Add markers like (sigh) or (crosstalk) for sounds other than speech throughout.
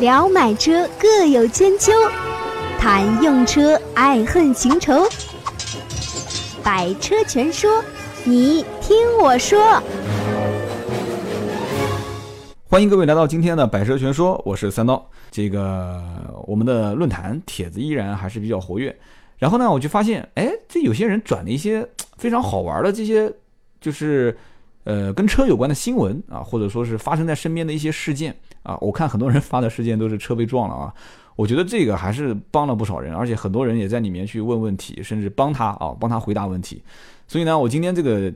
聊买车各有千秋，谈用车爱恨情仇。百车全说，你听我说。欢迎各位来到今天的百车全说，我是三刀。这个我们的论坛帖子依然还是比较活跃。然后呢，我就发现，哎，这有些人转了一些非常好玩的这些，就是呃跟车有关的新闻啊，或者说是发生在身边的一些事件啊。我看很多人发的事件都是车被撞了啊。我觉得这个还是帮了不少人，而且很多人也在里面去问问题，甚至帮他啊，帮他回答问题。所以呢，我今天这个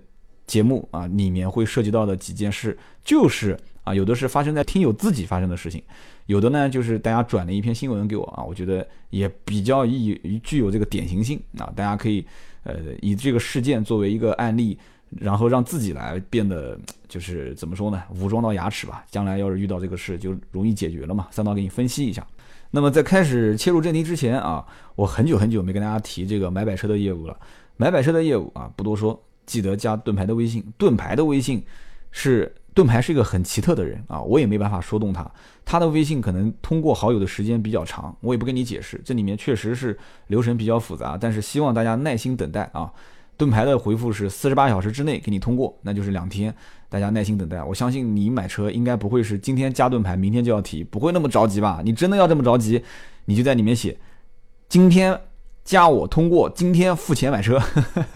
节目啊，里面会涉及到的几件事，就是啊，有的是发生在听友自己发生的事情。有的呢，就是大家转了一篇新闻给我啊，我觉得也比较意具有这个典型性啊，大家可以呃以这个事件作为一个案例，然后让自己来变得就是怎么说呢，武装到牙齿吧，将来要是遇到这个事就容易解决了嘛。三刀给你分析一下。那么在开始切入正题之前啊，我很久很久没跟大家提这个买百车的业务了。买百车的业务啊，不多说，记得加盾牌的微信，盾牌的微信是。盾牌是一个很奇特的人啊，我也没办法说动他。他的微信可能通过好友的时间比较长，我也不跟你解释，这里面确实是流程比较复杂。但是希望大家耐心等待啊。盾牌的回复是四十八小时之内给你通过，那就是两天，大家耐心等待。我相信你买车应该不会是今天加盾牌，明天就要提，不会那么着急吧？你真的要这么着急，你就在里面写今天加我通过，今天付钱买车。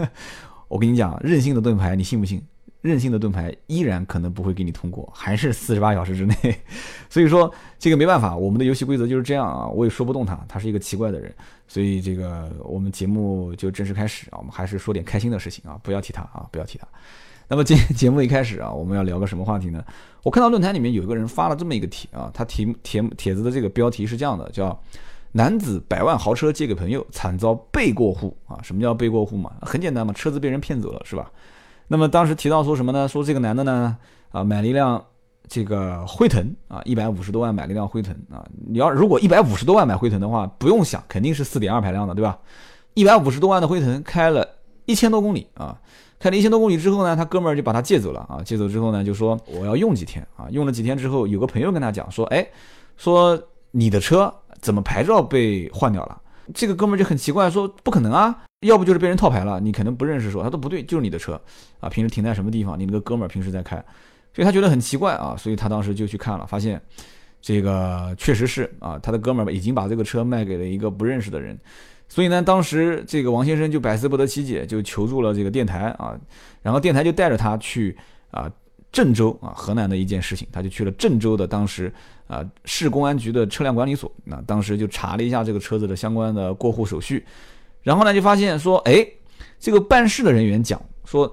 (laughs) 我跟你讲，任性的盾牌，你信不信？任性的盾牌依然可能不会给你通过，还是四十八小时之内。(laughs) 所以说这个没办法，我们的游戏规则就是这样啊，我也说不动他，他是一个奇怪的人。所以这个我们节目就正式开始啊，我们还是说点开心的事情啊，不要提他啊，不要提他。那么今天 (laughs) 节目一开始啊，我们要聊个什么话题呢？我看到论坛里面有一个人发了这么一个题啊，他题帖帖子的这个标题是这样的，叫“男子百万豪车借给朋友，惨遭被过户”啊。什么叫被过户嘛？很简单嘛，车子被人骗走了是吧？那么当时提到说什么呢？说这个男的呢，啊，买了一辆这个辉腾啊，一百五十多万买了一辆辉腾啊。你要如果一百五十多万买辉腾的话，不用想，肯定是四点二排量的，对吧？一百五十多万的辉腾开了一千多公里啊，开了一千多公里之后呢，他哥们儿就把他借走了啊。借走之后呢，就说我要用几天啊，用了几天之后，有个朋友跟他讲说，哎，说你的车怎么牌照被换掉了？这个哥们儿就很奇怪，说不可能啊，要不就是被人套牌了，你可能不认识，说他都不对，就是你的车啊，平时停在什么地方，你那个哥们儿平时在开，所以他觉得很奇怪啊，所以他当时就去看了，发现这个确实是啊，他的哥们儿已经把这个车卖给了一个不认识的人，所以呢，当时这个王先生就百思不得其解，就求助了这个电台啊，然后电台就带着他去啊。郑州啊，河南的一件事情，他就去了郑州的当时啊市公安局的车辆管理所，那当时就查了一下这个车子的相关的过户手续，然后呢就发现说，哎，这个办事的人员讲说，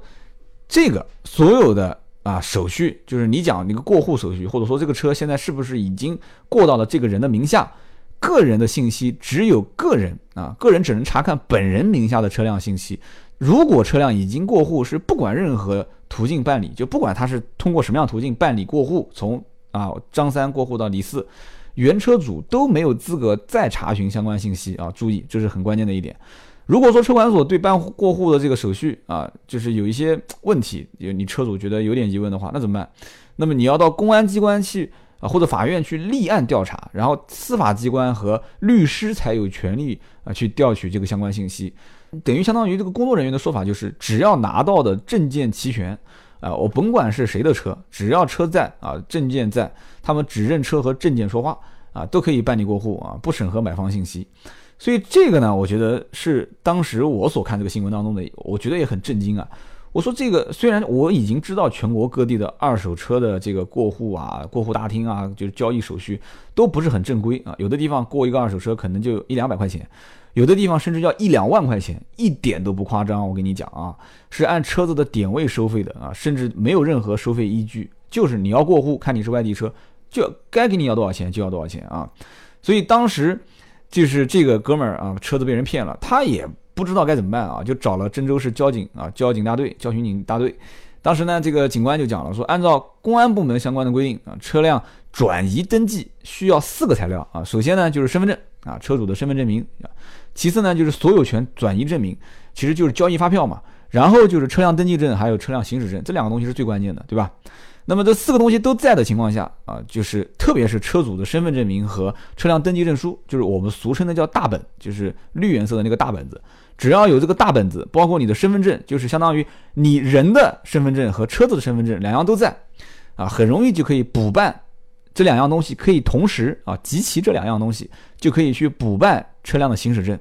这个所有的啊手续，就是你讲那个过户手续，或者说这个车现在是不是已经过到了这个人的名下，个人的信息只有个人啊，个人只能查看本人名下的车辆信息。如果车辆已经过户，是不管任何途径办理，就不管他是通过什么样途径办理过户，从啊张三过户到李四，原车主都没有资格再查询相关信息啊！注意，这是很关键的一点。如果说车管所对办过户的这个手续啊，就是有一些问题，有你车主觉得有点疑问的话，那怎么办？那么你要到公安机关去啊，或者法院去立案调查，然后司法机关和律师才有权利啊去调取这个相关信息。等于相当于这个工作人员的说法就是，只要拿到的证件齐全，啊，我甭管是谁的车，只要车在啊，证件在，他们只认车和证件说话啊，都可以办理过户啊，不审核买方信息。所以这个呢，我觉得是当时我所看这个新闻当中的，我觉得也很震惊啊。我说这个虽然我已经知道全国各地的二手车的这个过户啊、过户大厅啊，就是交易手续都不是很正规啊，有的地方过一个二手车可能就一两百块钱。有的地方甚至要一两万块钱，一点都不夸张。我跟你讲啊，是按车子的点位收费的啊，甚至没有任何收费依据，就是你要过户，看你是外地车，就该给你要多少钱就要多少钱啊。所以当时就是这个哥们儿啊，车子被人骗了，他也不知道该怎么办啊，就找了郑州市交警啊，交警大队、交巡警大队。当时呢，这个警官就讲了，说按照公安部门相关的规定啊，车辆转移登记需要四个材料啊，首先呢就是身份证啊，车主的身份证明啊。其次呢，就是所有权转移证明，其实就是交易发票嘛。然后就是车辆登记证，还有车辆行驶证，这两个东西是最关键的，对吧？那么这四个东西都在的情况下啊，就是特别是车主的身份证明和车辆登记证书，就是我们俗称的叫大本，就是绿颜色的那个大本子。只要有这个大本子，包括你的身份证，就是相当于你人的身份证和车子的身份证两样都在，啊，很容易就可以补办这两样东西，可以同时啊集齐这两样东西，就可以去补办车辆的行驶证。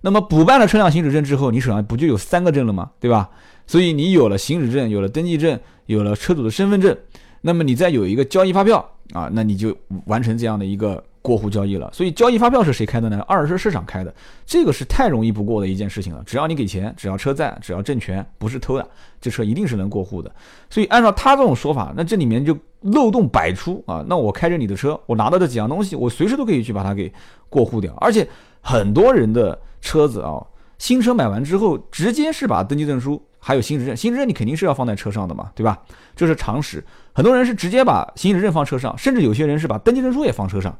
那么补办了车辆行驶证之后，你手上不就有三个证了吗？对吧？所以你有了行驶证，有了登记证，有了车主的身份证，那么你再有一个交易发票啊，那你就完成这样的一个。过户交易了，所以交易发票是谁开的呢？二手车市场开的，这个是太容易不过的一件事情了。只要你给钱，只要车在，只要证权不是偷的，这车一定是能过户的。所以按照他这种说法，那这里面就漏洞百出啊。那我开着你的车，我拿到这几样东西，我随时都可以去把它给过户掉。而且很多人的车子啊，新车买完之后，直接是把登记证书还有行驶证，行驶证你肯定是要放在车上的嘛，对吧？这是常识。很多人是直接把行驶证放车上，甚至有些人是把登记证书也放车上。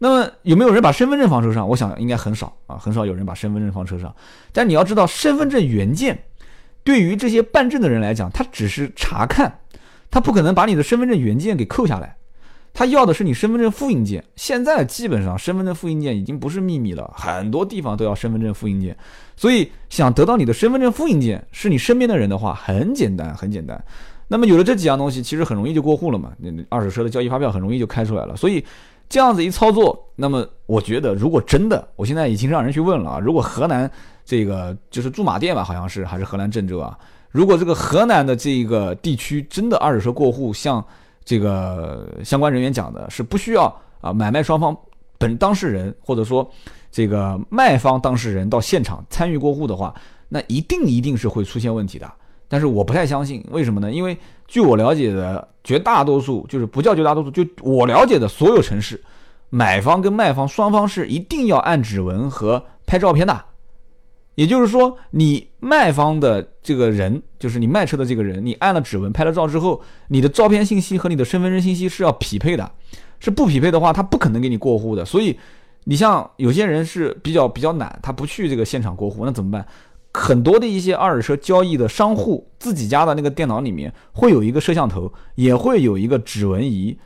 那么有没有人把身份证放车上？我想应该很少啊，很少有人把身份证放车上。但你要知道，身份证原件对于这些办证的人来讲，他只是查看，他不可能把你的身份证原件给扣下来，他要的是你身份证复印件。现在基本上身份证复印件已经不是秘密了，很多地方都要身份证复印件。所以想得到你的身份证复印件，是你身边的人的话，很简单，很简单。那么有了这几样东西，其实很容易就过户了嘛。那二手车的交易发票很容易就开出来了。所以。这样子一操作，那么我觉得，如果真的，我现在已经让人去问了啊，如果河南这个就是驻马店吧，好像是还是河南郑州啊，如果这个河南的这个地区真的二手车过户，像这个相关人员讲的是不需要啊，买卖双方本当事人或者说这个卖方当事人到现场参与过户的话，那一定一定是会出现问题的。但是我不太相信，为什么呢？因为据我了解的，绝大多数就是不叫绝大多数，就我了解的所有城市，买方跟卖方双方是一定要按指纹和拍照片的。也就是说，你卖方的这个人，就是你卖车的这个人，你按了指纹、拍了照之后，你的照片信息和你的身份证信息是要匹配的，是不匹配的话，他不可能给你过户的。所以，你像有些人是比较比较懒，他不去这个现场过户，那怎么办？很多的一些二手车交易的商户自己家的那个电脑里面会有一个摄像头，也会有一个指纹仪，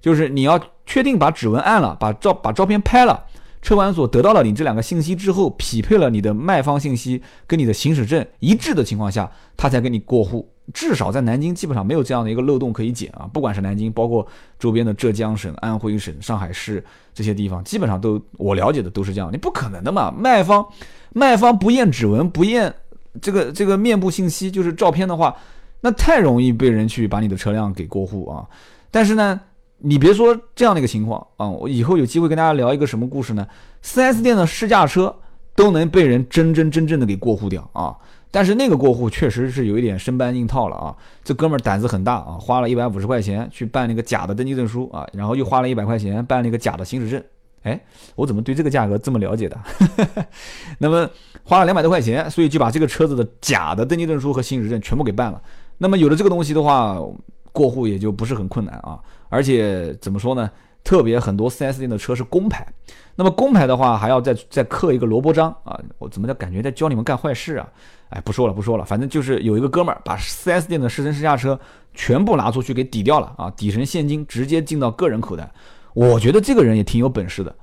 就是你要确定把指纹按了，把照把照片拍了，车管所得到了你这两个信息之后，匹配了你的卖方信息跟你的行驶证一致的情况下，他才给你过户。至少在南京基本上没有这样的一个漏洞可以捡啊，不管是南京，包括周边的浙江省、安徽省、上海市这些地方，基本上都我了解的都是这样。你不可能的嘛，卖方。卖方不验指纹，不验这个这个面部信息，就是照片的话，那太容易被人去把你的车辆给过户啊。但是呢，你别说这样的一个情况啊，我以后有机会跟大家聊一个什么故事呢？4S 店的试驾车都能被人真真正正的给过户掉啊。但是那个过户确实是有一点生搬硬套了啊。这哥们儿胆子很大啊，花了一百五十块钱去办那个假的登记证书啊，然后又花了一百块钱办了一个假的行驶证。哎，我怎么对这个价格这么了解的？(laughs) 那么花了两百多块钱，所以就把这个车子的假的登记证书和行驶证全部给办了。那么有了这个东西的话，过户也就不是很困难啊。而且怎么说呢？特别很多 4S 店的车是公牌，那么公牌的话还要再再刻一个萝卜章啊。我怎么叫感觉在教你们干坏事啊？哎，不说了不说了，反正就是有一个哥们儿把 4S 店的试乘试驾车全部拿出去给抵掉了啊，抵成现金直接进到个人口袋。我觉得这个人也挺有本事的，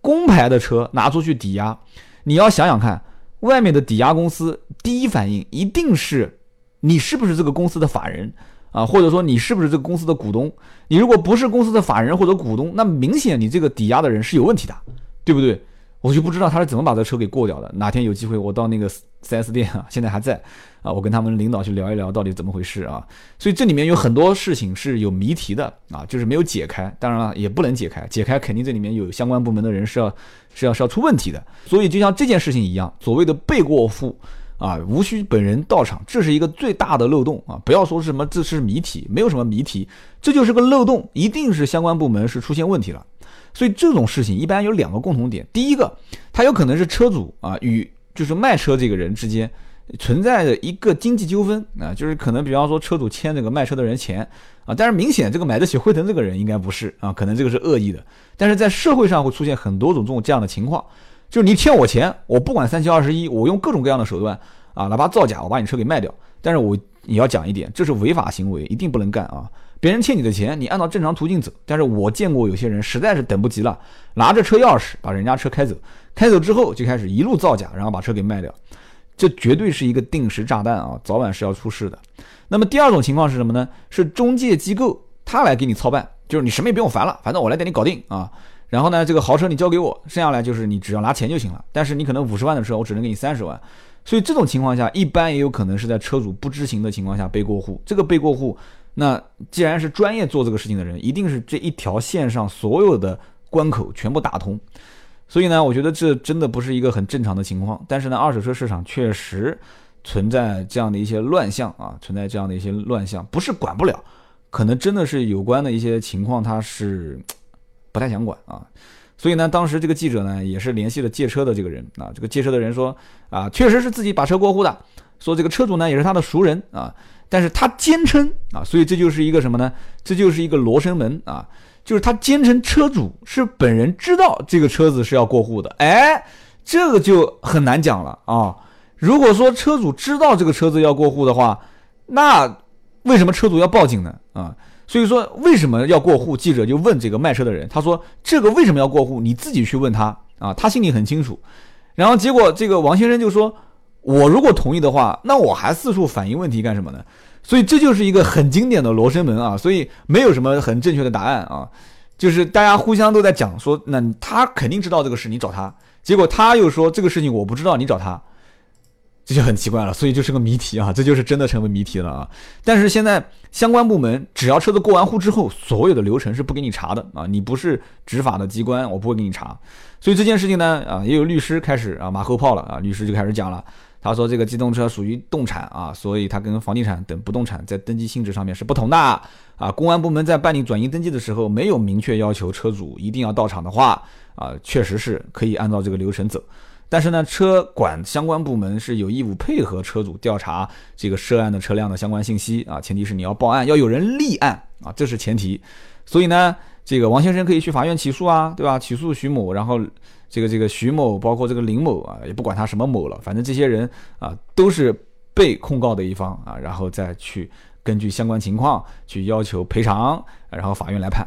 公牌的车拿出去抵押，你要想想看，外面的抵押公司第一反应一定是你是不是这个公司的法人啊，或者说你是不是这个公司的股东？你如果不是公司的法人或者股东，那明显你这个抵押的人是有问题的，对不对？我就不知道他是怎么把这车给过掉的。哪天有机会，我到那个 4S 店啊，现在还在啊，我跟他们领导去聊一聊到底怎么回事啊。所以这里面有很多事情是有谜题的啊，就是没有解开。当然了，也不能解开，解开肯定这里面有相关部门的人是要是要是要出问题的。所以就像这件事情一样，所谓的被过户啊，无需本人到场，这是一个最大的漏洞啊。不要说什么这是谜题，没有什么谜题，这就是个漏洞，一定是相关部门是出现问题了。所以这种事情一般有两个共同点，第一个，它有可能是车主啊与就是卖车这个人之间存在着一个经济纠纷啊，就是可能比方说车主欠这个卖车的人钱啊，但是明显这个买得起辉腾这个人应该不是啊，可能这个是恶意的，但是在社会上会出现很多种这种这样的情况，就是你欠我钱，我不管三七二十一，我用各种各样的手段啊，哪怕造假，我把你车给卖掉。但是我也要讲一点，这是违法行为，一定不能干啊！别人欠你的钱，你按照正常途径走。但是我见过有些人实在是等不及了，拿着车钥匙把人家车开走，开走之后就开始一路造假，然后把车给卖掉。这绝对是一个定时炸弹啊，早晚是要出事的。那么第二种情况是什么呢？是中介机构他来给你操办，就是你什么也不用烦了，反正我来给你搞定啊。然后呢，这个豪车你交给我，剩下来就是你只要拿钱就行了。但是你可能五十万的车，我只能给你三十万。所以这种情况下，一般也有可能是在车主不知情的情况下背过户。这个背过户，那既然是专业做这个事情的人，一定是这一条线上所有的关口全部打通。所以呢，我觉得这真的不是一个很正常的情况。但是呢，二手车市场确实存在这样的一些乱象啊，存在这样的一些乱象，不是管不了，可能真的是有关的一些情况，它是。不太想管啊，所以呢，当时这个记者呢也是联系了借车的这个人啊，这个借车的人说啊，确实是自己把车过户的，说这个车主呢也是他的熟人啊，但是他坚称啊，所以这就是一个什么呢？这就是一个罗生门啊，就是他坚称车主是本人知道这个车子是要过户的，哎，这个就很难讲了啊。如果说车主知道这个车子要过户的话，那为什么车主要报警呢？啊？所以说为什么要过户？记者就问这个卖车的人，他说：“这个为什么要过户？你自己去问他啊，他心里很清楚。”然后结果这个王先生就说：“我如果同意的话，那我还四处反映问题干什么呢？”所以这就是一个很经典的罗生门啊，所以没有什么很正确的答案啊，就是大家互相都在讲说，那他肯定知道这个事，你找他，结果他又说这个事情我不知道，你找他。这就很奇怪了，所以就是个谜题啊，这就是真的成为谜题了啊！但是现在相关部门只要车子过完户之后，所有的流程是不给你查的啊，你不是执法的机关，我不会给你查。所以这件事情呢，啊，也有律师开始啊马后炮了啊，律师就开始讲了，他说这个机动车属于动产啊，所以它跟房地产等不动产在登记性质上面是不同的啊。公安部门在办理转移登记的时候，没有明确要求车主一定要到场的话啊，确实是可以按照这个流程走。但是呢，车管相关部门是有义务配合车主调查这个涉案的车辆的相关信息啊，前提是你要报案，要有人立案啊，这是前提。所以呢，这个王先生可以去法院起诉啊，对吧？起诉徐某，然后这个这个徐某，包括这个林某啊，也不管他什么某了，反正这些人啊都是被控告的一方啊，然后再去根据相关情况去要求赔偿，然后法院来判。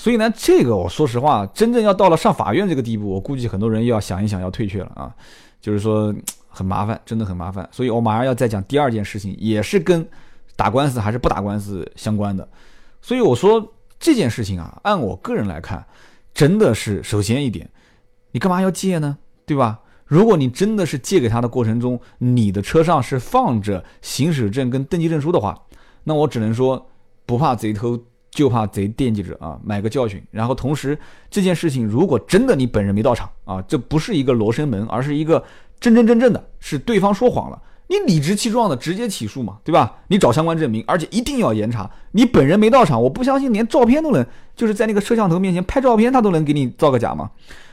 所以呢，这个我说实话，真正要到了上法院这个地步，我估计很多人又要想一想，要退却了啊，就是说很麻烦，真的很麻烦。所以我马上要再讲第二件事情，也是跟打官司还是不打官司相关的。所以我说这件事情啊，按我个人来看，真的是首先一点，你干嘛要借呢？对吧？如果你真的是借给他的过程中，你的车上是放着行驶证跟登记证书的话，那我只能说不怕贼偷。就怕贼惦记着啊，买个教训。然后同时，这件事情如果真的你本人没到场啊，这不是一个罗生门，而是一个真真正正的，是对方说谎了，你理直气壮的直接起诉嘛，对吧？你找相关证明，而且一定要严查。你本人没到场，我不相信连照片都能，就是在那个摄像头面前拍照片，他都能给你造个假吗？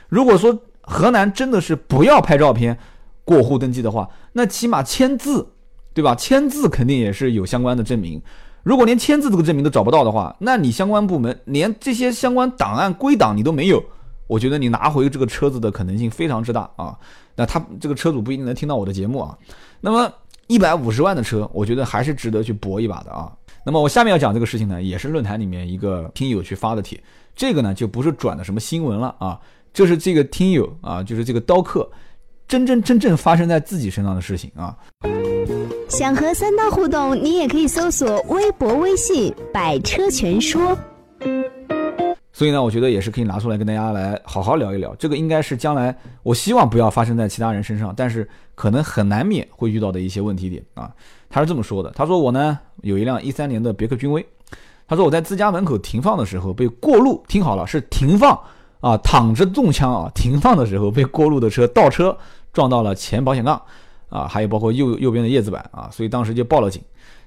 如果说河南真的是不要拍照片过户登记的话，那起码签字，对吧？签字肯定也是有相关的证明。如果连签字这个证明都找不到的话，那你相关部门连这些相关档案归档你都没有，我觉得你拿回这个车子的可能性非常之大啊。那他这个车主不一定能听到我的节目啊。那么一百五十万的车，我觉得还是值得去搏一把的啊。那么我下面要讲这个事情呢，也是论坛里面一个听友去发的帖，这个呢就不是转的什么新闻了啊，这是这个听友啊，就是这个刀客，真真正正发生在自己身上的事情啊。想和三刀互动，你也可以搜索微博、微信“百车全说”。所以呢，我觉得也是可以拿出来跟大家来好好聊一聊。这个应该是将来我希望不要发生在其他人身上，但是可能很难免会遇到的一些问题点啊。他是这么说的：他说我呢有一辆一三年的别克君威，他说我在自家门口停放的时候被过路，听好了是停放啊，躺着中枪啊，停放的时候被过路的车倒车撞到了前保险杠。啊，还有包括右右边的叶子板啊，所以当时就报了警。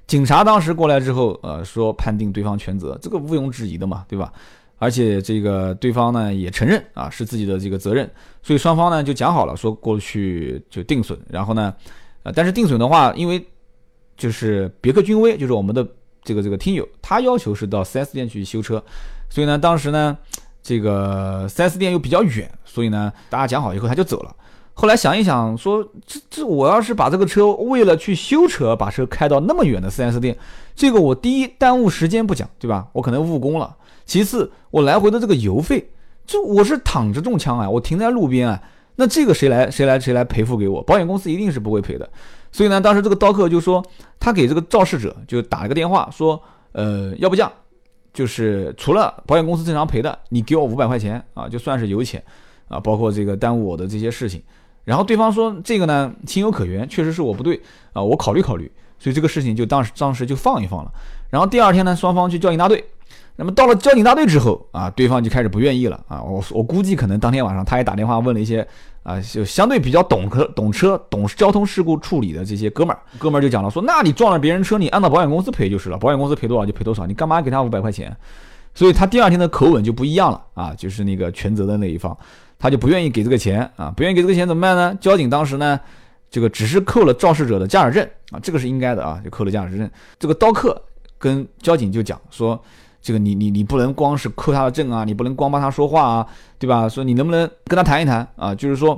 警察当时过来之后，呃，说判定对方全责，这个毋庸置疑的嘛，对吧？而且这个对方呢也承认啊是自己的这个责任，所以双方呢就讲好了，说过去就定损。然后呢，呃，但是定损的话，因为就是别克君威，就是我们的这个这个听友，他要求是到 4S 店去修车，所以呢，当时呢这个 4S 店又比较远，所以呢大家讲好以后他就走了。后来想一想，说这这我要是把这个车为了去修车，把车开到那么远的 4S 店，这个我第一耽误时间不讲，对吧？我可能误工了。其次，我来回的这个油费，这我是躺着中枪啊，我停在路边啊，那这个谁来谁来谁来赔付给我？保险公司一定是不会赔的。所以呢，当时这个刀客就说，他给这个肇事者就打了个电话，说，呃，要不这样，就是除了保险公司正常赔的，你给我五百块钱啊，就算是油钱啊，包括这个耽误我的这些事情。然后对方说这个呢情有可原，确实是我不对啊，我考虑考虑。所以这个事情就当时当时就放一放了。然后第二天呢，双方去交警大队。那么到了交警大队之后啊，对方就开始不愿意了啊。我我估计可能当天晚上他也打电话问了一些啊，就相对比较懂车、懂车、懂交通事故处理的这些哥们儿，哥们儿就讲了说，那你撞了别人车，你按照保险公司赔就是了，保险公司赔多少就赔多少，你干嘛给他五百块钱？所以他第二天的口吻就不一样了啊，就是那个全责的那一方，他就不愿意给这个钱啊，不愿意给这个钱怎么办呢？交警当时呢，这个只是扣了肇事者的驾驶证啊，这个是应该的啊，就扣了驾驶证。这个刀客跟交警就讲说。这个你你你不能光是扣他的证啊，你不能光帮他说话啊，对吧？说你能不能跟他谈一谈啊？就是说，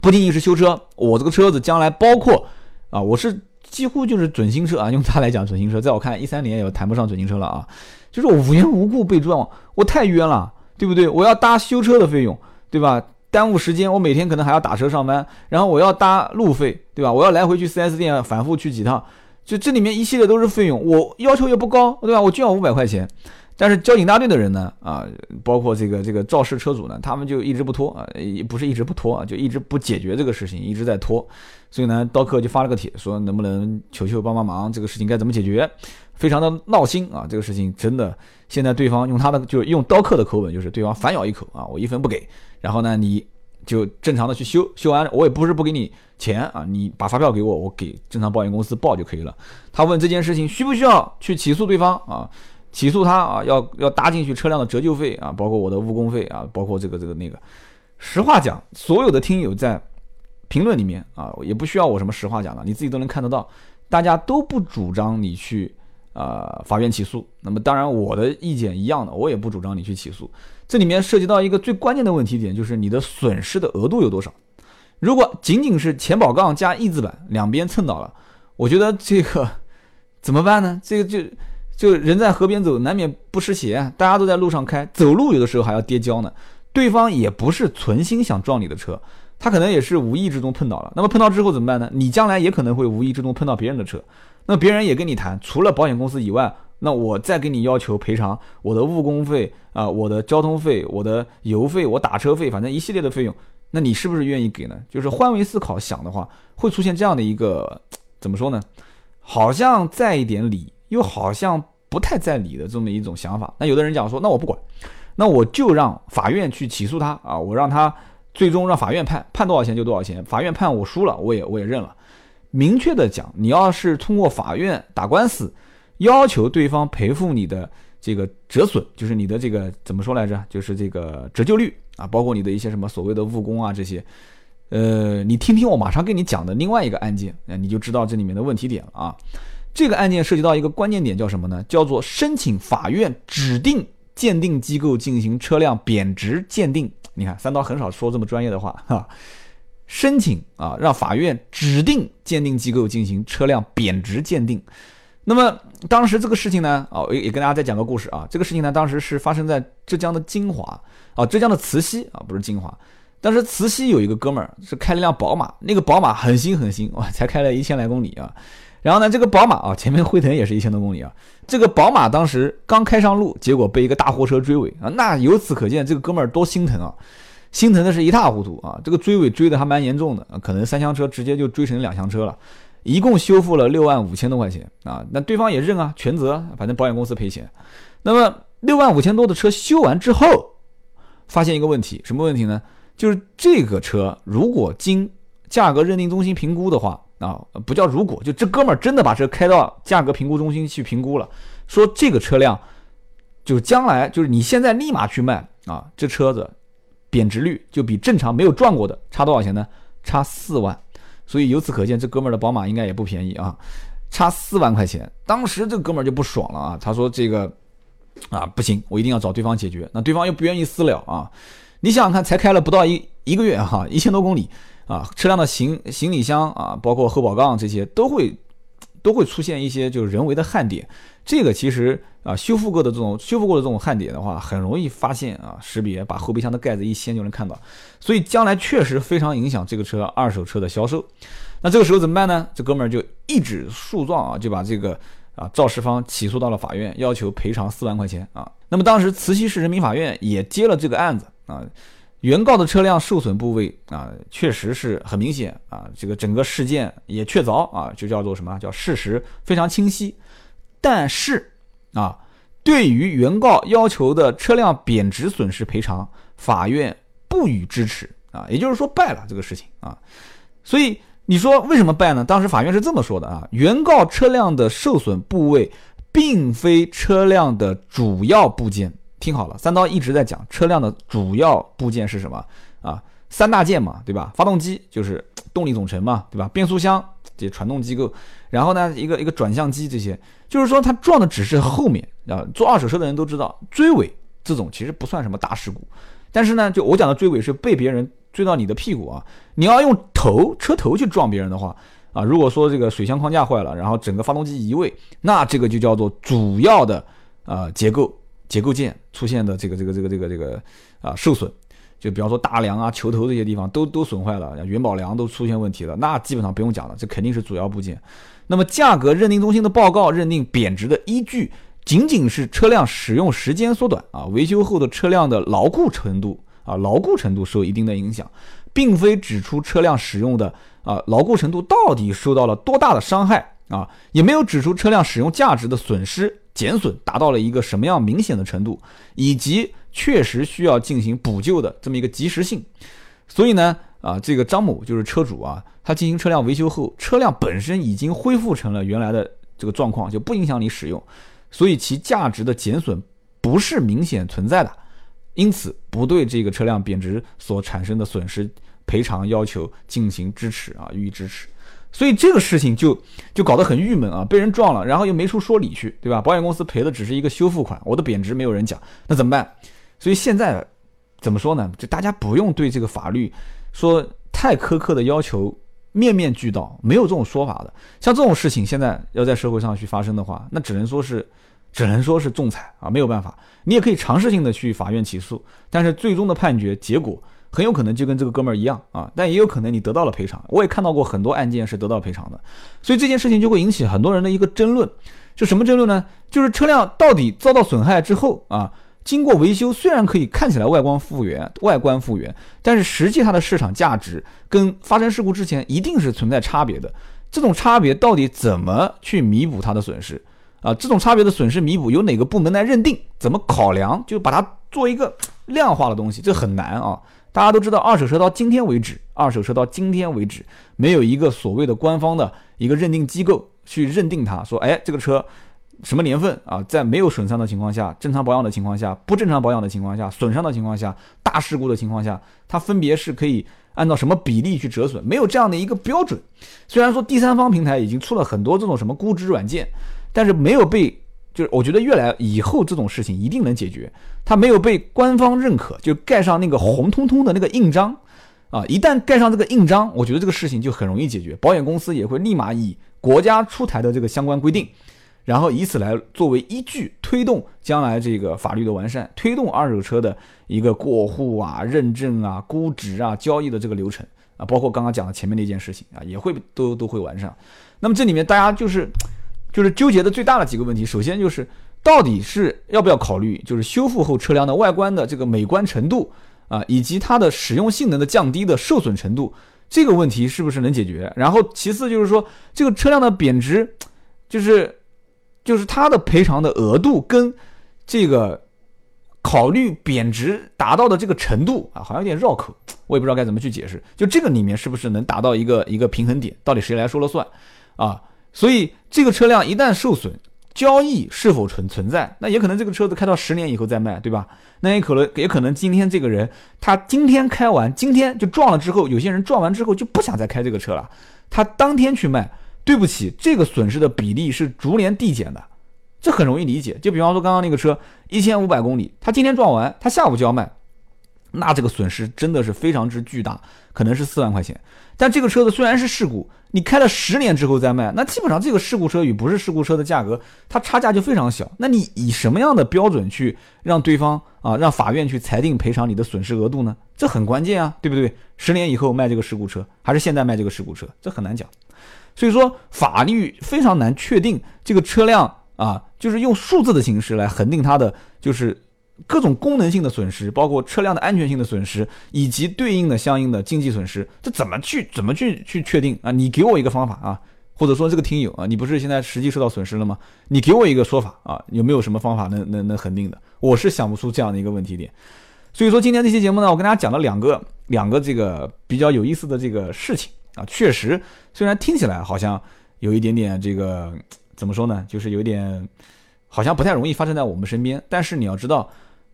不仅仅是修车，我这个车子将来包括啊，我是几乎就是准新车啊，用他来讲准新车，在我看一三年也谈不上准新车了啊。就是我无缘无故被撞，我太冤了，对不对？我要搭修车的费用，对吧？耽误时间，我每天可能还要打车上班，然后我要搭路费，对吧？我要来回去 4S 店反复去几趟。就这里面一系列都是费用，我要求也不高，对吧？我就要五百块钱，但是交警大队的人呢，啊，包括这个这个肇事车主呢，他们就一直不拖啊，也不是一直不拖啊，就一直不解决这个事情，一直在拖。所以呢，刀客就发了个帖，说能不能求求帮帮忙，这个事情该怎么解决？非常的闹心啊，这个事情真的，现在对方用他的就是用刀客的口吻，就是对方反咬一口啊，我一分不给，然后呢你。就正常的去修，修完我也不是不给你钱啊，你把发票给我，我给正常保险公司报就可以了。他问这件事情需不需要去起诉对方啊？起诉他啊，要要搭进去车辆的折旧费啊，包括我的误工费啊，包括这个这个那个。实话讲，所有的听友在评论里面啊，也不需要我什么实话讲了，你自己都能看得到，大家都不主张你去呃法院起诉。那么当然我的意见一样的，我也不主张你去起诉。这里面涉及到一个最关键的问题点，就是你的损失的额度有多少。如果仅仅是前保杠加 E 字板两边蹭到了，我觉得这个怎么办呢？这个就就人在河边走，难免不湿鞋。大家都在路上开，走路有的时候还要跌跤呢。对方也不是存心想撞你的车，他可能也是无意之中碰到了。那么碰到之后怎么办呢？你将来也可能会无意之中碰到别人的车，那别人也跟你谈，除了保险公司以外。那我再给你要求赔偿我的误工费啊，我的交通费，我的油费，我打车费，反正一系列的费用，那你是不是愿意给呢？就是换位思考想的话，会出现这样的一个怎么说呢？好像在一点理，又好像不太在理的这么一种想法。那有的人讲说，那我不管，那我就让法院去起诉他啊，我让他最终让法院判，判多少钱就多少钱，法院判我输了，我也我也认了。明确的讲，你要是通过法院打官司。要求对方赔付你的这个折损，就是你的这个怎么说来着？就是这个折旧率啊，包括你的一些什么所谓的误工啊这些。呃，你听听我马上跟你讲的另外一个案件，那你就知道这里面的问题点了啊。这个案件涉及到一个关键点，叫什么呢？叫做申请法院指定鉴定机构进行车辆贬值鉴定。你看，三刀很少说这么专业的话哈。申请啊，让法院指定鉴定机构进行车辆贬值鉴定。那么当时这个事情呢，哦，也也跟大家再讲个故事啊。这个事情呢，当时是发生在浙江的金华啊，浙江的慈溪啊，不是金华。当时慈溪有一个哥们儿是开了辆宝马，那个宝马很新很新，哇，才开了一千来公里啊。然后呢，这个宝马啊，前面辉腾也是一千多公里啊。(laughs) 这个宝马当时刚开上路，结果被一个大货车追尾啊。那由此可见，这个哥们儿多心疼啊，心疼的是一塌糊涂啊。这个追尾追的还蛮严重的，可能三厢车直接就追成两厢车了。一共修复了六万五千多块钱啊，那对方也认啊，全责，反正保险公司赔钱。那么六万五千多的车修完之后，发现一个问题，什么问题呢？就是这个车如果经价格认定中心评估的话啊，不叫如果，就这哥们儿真的把车开到价格评估中心去评估了，说这个车辆就将来就是你现在立马去卖啊，这车子贬值率就比正常没有赚过的差多少钱呢？差四万。所以由此可见，这哥们儿的宝马应该也不便宜啊，差四万块钱。当时这哥们儿就不爽了啊，他说：“这个啊不行，我一定要找对方解决。”那对方又不愿意私了啊。你想想看，才开了不到一一个月哈，一千多公里啊，车辆的行行李箱啊，包括后保杠这些都会都会出现一些就是人为的焊点。这个其实啊，修复过的这种修复过的这种焊点的话，很容易发现啊，识别，把后备箱的盖子一掀就能看到。所以将来确实非常影响这个车二手车的销售。那这个时候怎么办呢？这哥们儿就一纸诉状啊，就把这个啊肇事方起诉到了法院，要求赔偿四万块钱啊。那么当时慈溪市人民法院也接了这个案子啊。原告的车辆受损部位啊，确实是很明显啊，这个整个事件也确凿啊，就叫做什么叫事实非常清晰。但是啊，对于原告要求的车辆贬值损失赔偿，法院不予支持啊，也就是说败了这个事情啊。所以你说为什么败呢？当时法院是这么说的啊，原告车辆的受损部位并非车辆的主要部件。听好了，三刀一直在讲车辆的主要部件是什么啊？三大件嘛，对吧？发动机就是动力总成嘛，对吧？变速箱这传动机构，然后呢，一个一个转向机这些，就是说它撞的只是后面啊。做二手车的人都知道，追尾这种其实不算什么大事故，但是呢，就我讲的追尾是被别人追到你的屁股啊，你要用头车头去撞别人的话啊，如果说这个水箱框架坏了，然后整个发动机移位，那这个就叫做主要的啊结构。结构件出现的这个这个这个这个这个啊受损，就比方说大梁啊、球头这些地方都都损坏了，元宝梁都出现问题了，那基本上不用讲了，这肯定是主要部件。那么价格认定中心的报告认定贬值的依据，仅仅是车辆使用时间缩短啊，维修后的车辆的牢固程度啊，牢固程度受一定的影响，并非指出车辆使用的啊牢固程度到底受到了多大的伤害啊，也没有指出车辆使用价值的损失。减损达到了一个什么样明显的程度，以及确实需要进行补救的这么一个及时性。所以呢，啊，这个张某就是车主啊，他进行车辆维修后，车辆本身已经恢复成了原来的这个状况，就不影响你使用，所以其价值的减损不是明显存在的，因此不对这个车辆贬值所产生的损失赔偿要求进行支持啊，予以支持。所以这个事情就就搞得很郁闷啊，被人撞了，然后又没处说理去，对吧？保险公司赔的只是一个修复款，我的贬值没有人讲，那怎么办？所以现在怎么说呢？就大家不用对这个法律说太苛刻的要求，面面俱到，没有这种说法的。像这种事情现在要在社会上去发生的话，那只能说是只能说是仲裁啊，没有办法。你也可以尝试性的去法院起诉，但是最终的判决结果。很有可能就跟这个哥们儿一样啊，但也有可能你得到了赔偿。我也看到过很多案件是得到赔偿的，所以这件事情就会引起很多人的一个争论。就什么争论呢？就是车辆到底遭到损害之后啊，经过维修，虽然可以看起来外观复原，外观复原，但是实际它的市场价值跟发生事故之前一定是存在差别的。这种差别到底怎么去弥补它的损失啊？这种差别的损失弥补由哪个部门来认定？怎么考量？就把它做一个量化的东西，这很难啊。大家都知道，二手车到今天为止，二手车到今天为止，没有一个所谓的官方的一个认定机构去认定它，说，哎，这个车什么年份啊，在没有损伤的情况下，正常保养的情况下，不正常保养的情况下，损伤的情况下，大事故的情况下，它分别是可以按照什么比例去折损，没有这样的一个标准。虽然说第三方平台已经出了很多这种什么估值软件，但是没有被。就是我觉得越来以后这种事情一定能解决，它没有被官方认可，就盖上那个红彤彤的那个印章，啊，一旦盖上这个印章，我觉得这个事情就很容易解决，保险公司也会立马以国家出台的这个相关规定，然后以此来作为依据，推动将来这个法律的完善，推动二手车的一个过户啊、认证啊、估值啊、交易的这个流程啊，包括刚刚讲的前面那件事情啊，也会都都会完善。那么这里面大家就是。就是纠结的最大的几个问题，首先就是到底是要不要考虑，就是修复后车辆的外观的这个美观程度啊，以及它的使用性能的降低的受损程度，这个问题是不是能解决？然后其次就是说这个车辆的贬值，就是就是它的赔偿的额度跟这个考虑贬值达到的这个程度啊，好像有点绕口，我也不知道该怎么去解释。就这个里面是不是能达到一个一个平衡点？到底谁来说了算啊？所以这个车辆一旦受损，交易是否存存在？那也可能这个车子开到十年以后再卖，对吧？那也可能也可能今天这个人他今天开完，今天就撞了之后，有些人撞完之后就不想再开这个车了，他当天去卖。对不起，这个损失的比例是逐年递减的，这很容易理解。就比方说刚刚那个车一千五百公里，他今天撞完，他下午就要卖，那这个损失真的是非常之巨大，可能是四万块钱。但这个车子虽然是事故，你开了十年之后再卖，那基本上这个事故车与不是事故车的价格，它差价就非常小。那你以什么样的标准去让对方啊，让法院去裁定赔偿你的损失额度呢？这很关键啊，对不对？十年以后卖这个事故车，还是现在卖这个事故车，这很难讲。所以说，法律非常难确定这个车辆啊，就是用数字的形式来恒定它的就是。各种功能性的损失，包括车辆的安全性的损失，以及对应的相应的经济损失，这怎么去怎么去去确定啊？你给我一个方法啊，或者说这个听友啊，你不是现在实际受到损失了吗？你给我一个说法啊，有没有什么方法能能能恒定的？我是想不出这样的一个问题点。所以说今天这期节目呢，我跟大家讲了两个两个这个比较有意思的这个事情啊，确实虽然听起来好像有一点点这个怎么说呢，就是有点好像不太容易发生在我们身边，但是你要知道。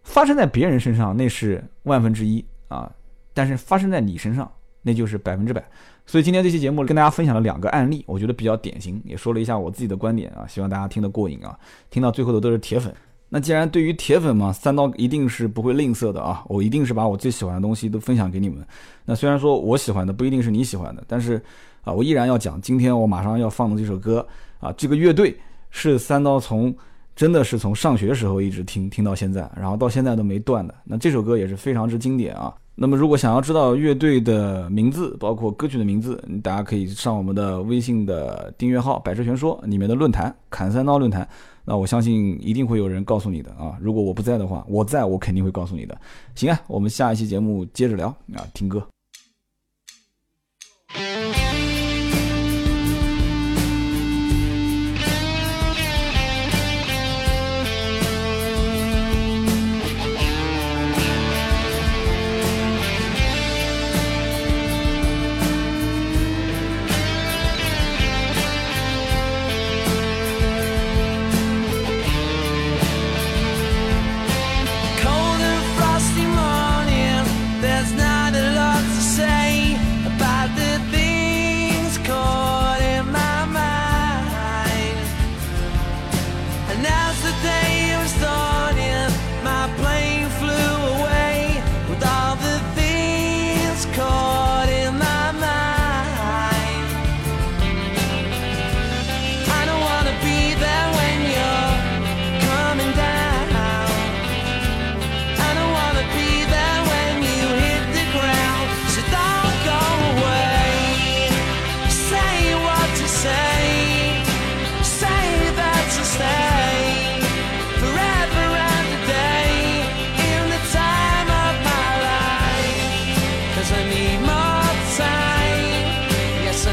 发生在别人身上那是万分之一啊，但是发生在你身上那就是百分之百。所以今天这期节目跟大家分享了两个案例，我觉得比较典型，也说了一下我自己的观点啊，希望大家听得过瘾啊。听到最后的都是铁粉，那既然对于铁粉嘛，三刀一定是不会吝啬的啊，我一定是把我最喜欢的东西都分享给你们。那虽然说我喜欢的不一定是你喜欢的，但是啊，我依然要讲今天我马上要放的这首歌啊，这个乐队是三刀从。真的是从上学时候一直听听到现在，然后到现在都没断的。那这首歌也是非常之经典啊。那么如果想要知道乐队的名字，包括歌曲的名字，大家可以上我们的微信的订阅号“百车全说”里面的论坛“砍三刀论坛”。那我相信一定会有人告诉你的啊。如果我不在的话，我在我肯定会告诉你的。行啊，我们下一期节目接着聊啊，听歌。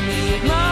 my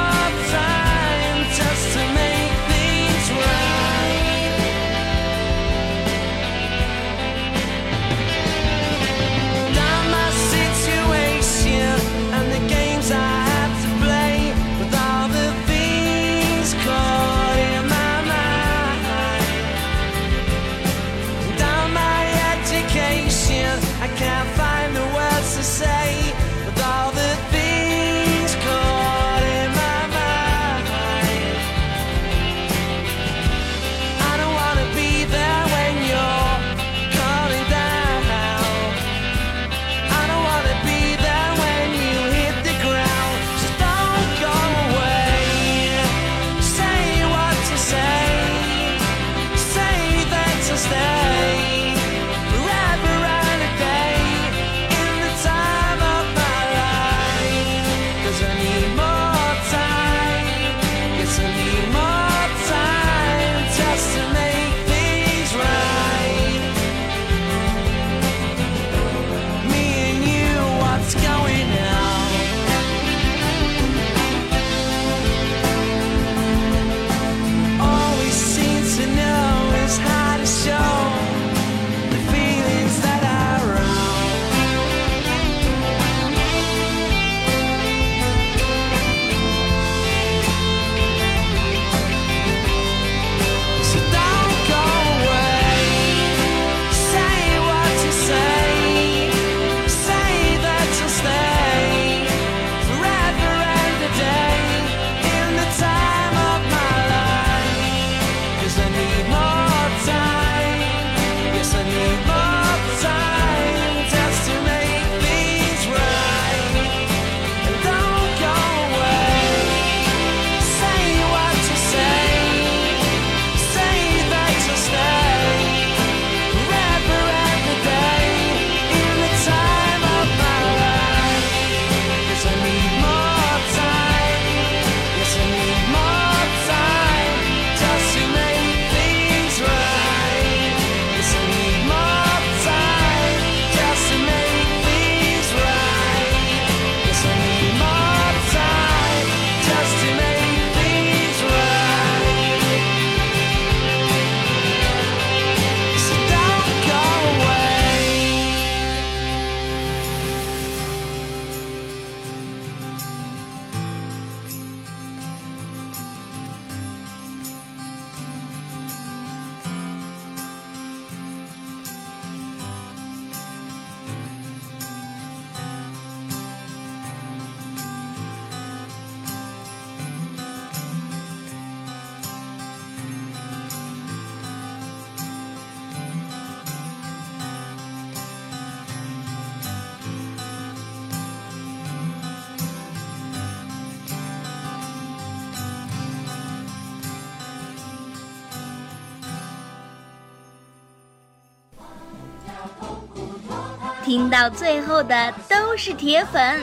听到最后的都是铁粉。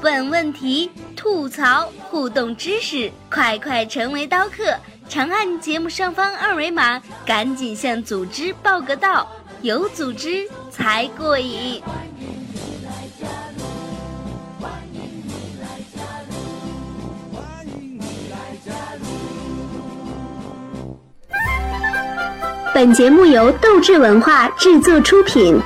问问题、吐槽、互动知识，快快成为刀客！长按节目上方二维码，赶紧向组织报个到，有组织才过瘾。本节目由斗志文化制作出品。